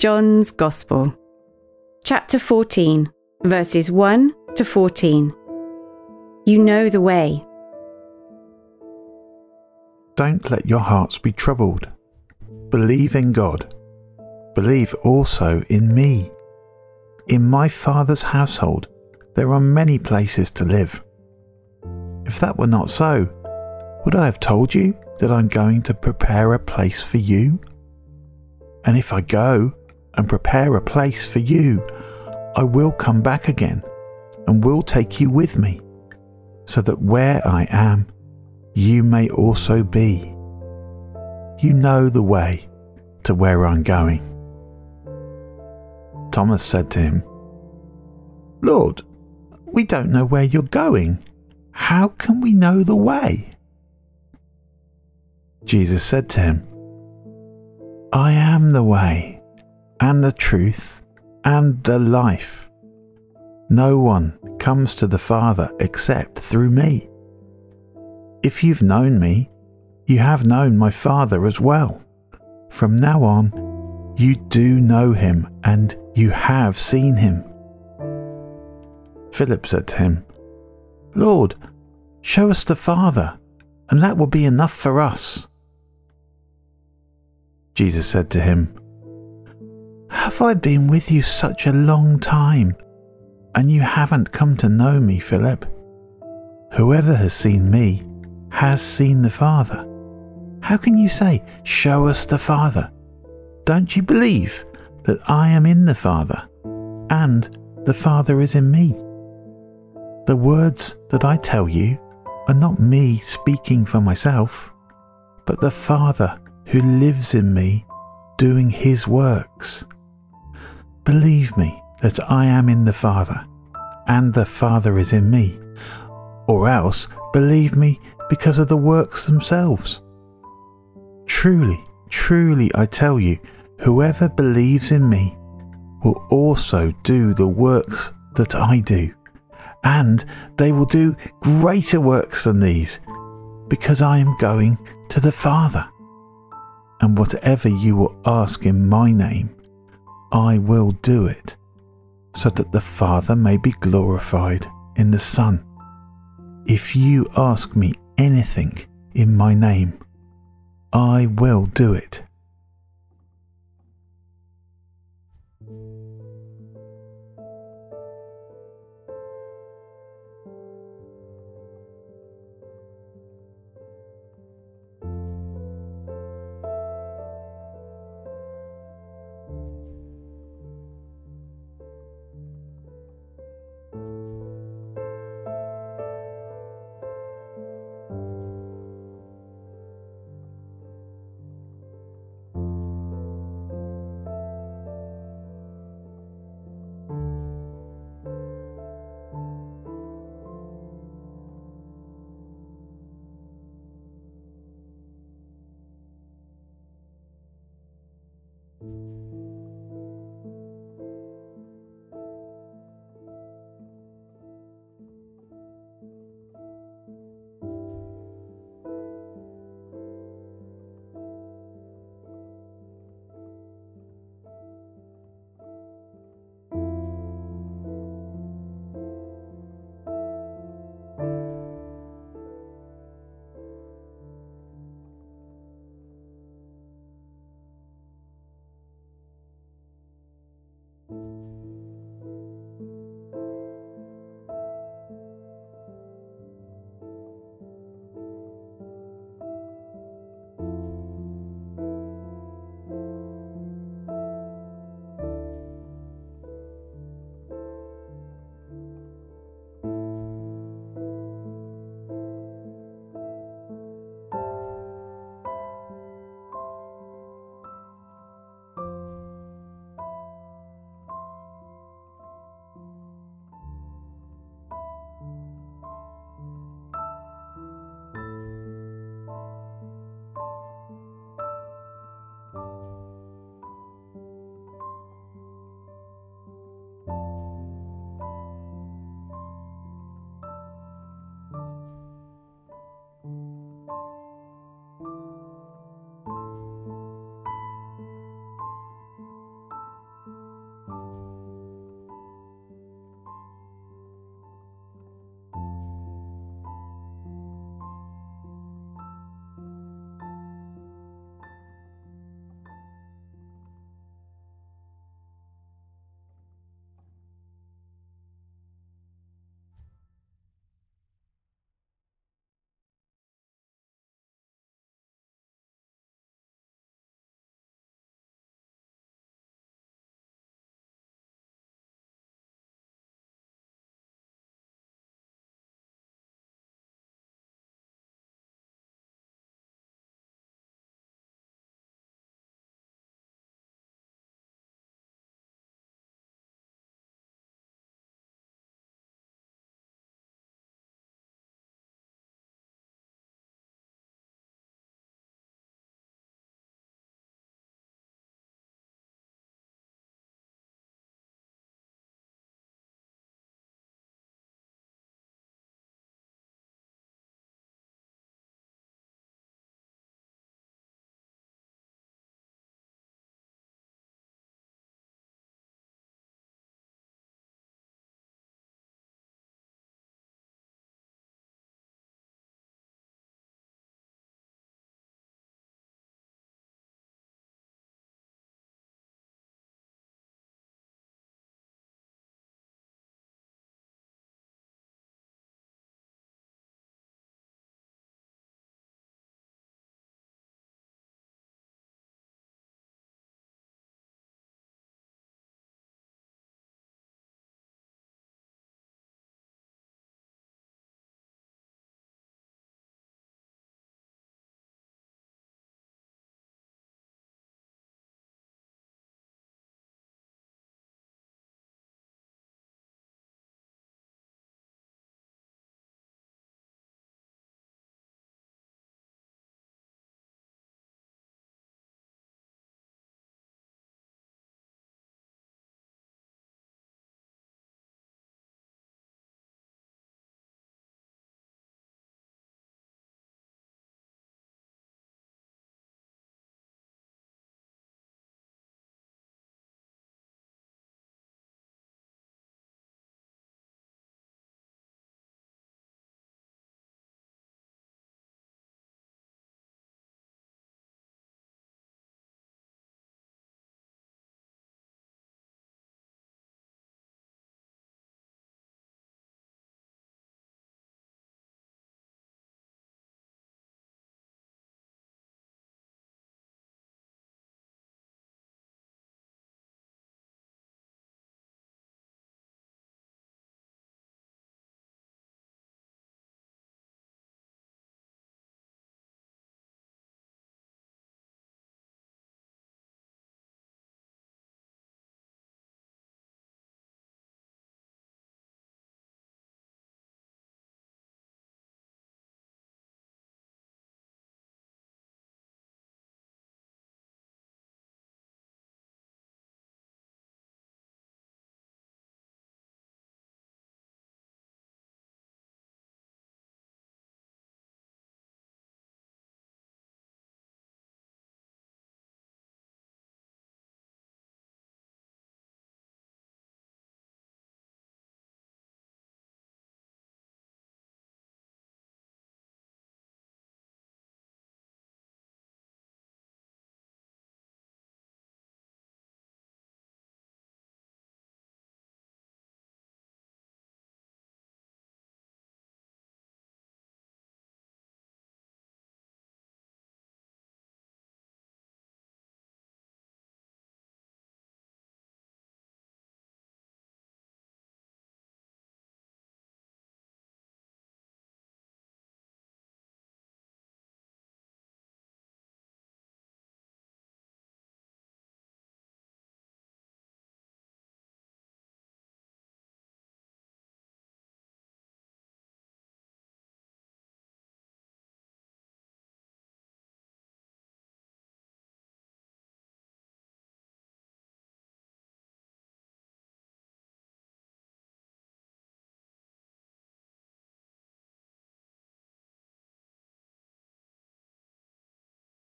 John's Gospel, chapter 14, verses 1 to 14. You know the way. Don't let your hearts be troubled. Believe in God. Believe also in me. In my Father's household there are many places to live. If that were not so, would I have told you that I'm going to prepare a place for you? And if I go and prepare a place for you, I will come back again and will take you with me, so that where I am, you may also be. You know the way to where I'm going. Thomas said to him, Lord, we don't know where you're going. How can we know the way? Jesus said to him, I am the way, and the truth, and the life. No one comes to the Father except through me. If you've known me, you have known my Father as well. From now on, you do know him, and you have seen him. Philip said to him, Lord, show us the Father, and that will be enough for us. Jesus said to him, Have I been with you such a long time, and you haven't come to know me, Philip? Whoever has seen me has seen the Father. How can you say, Show us the Father? Don't you believe that I am in the Father, and the Father is in me? The words that I tell you are not me speaking for myself, but the Father who lives in me doing his works. Believe me that I am in the Father, and the Father is in me, or else believe me because of the works themselves. Truly, truly, I tell you, whoever believes in me will also do the works that I do and they will do greater works than these, because I am going to the Father. And whatever you will ask in my name, I will do it, so that the Father may be glorified in the Son. If you ask me anything in my name, I will do it.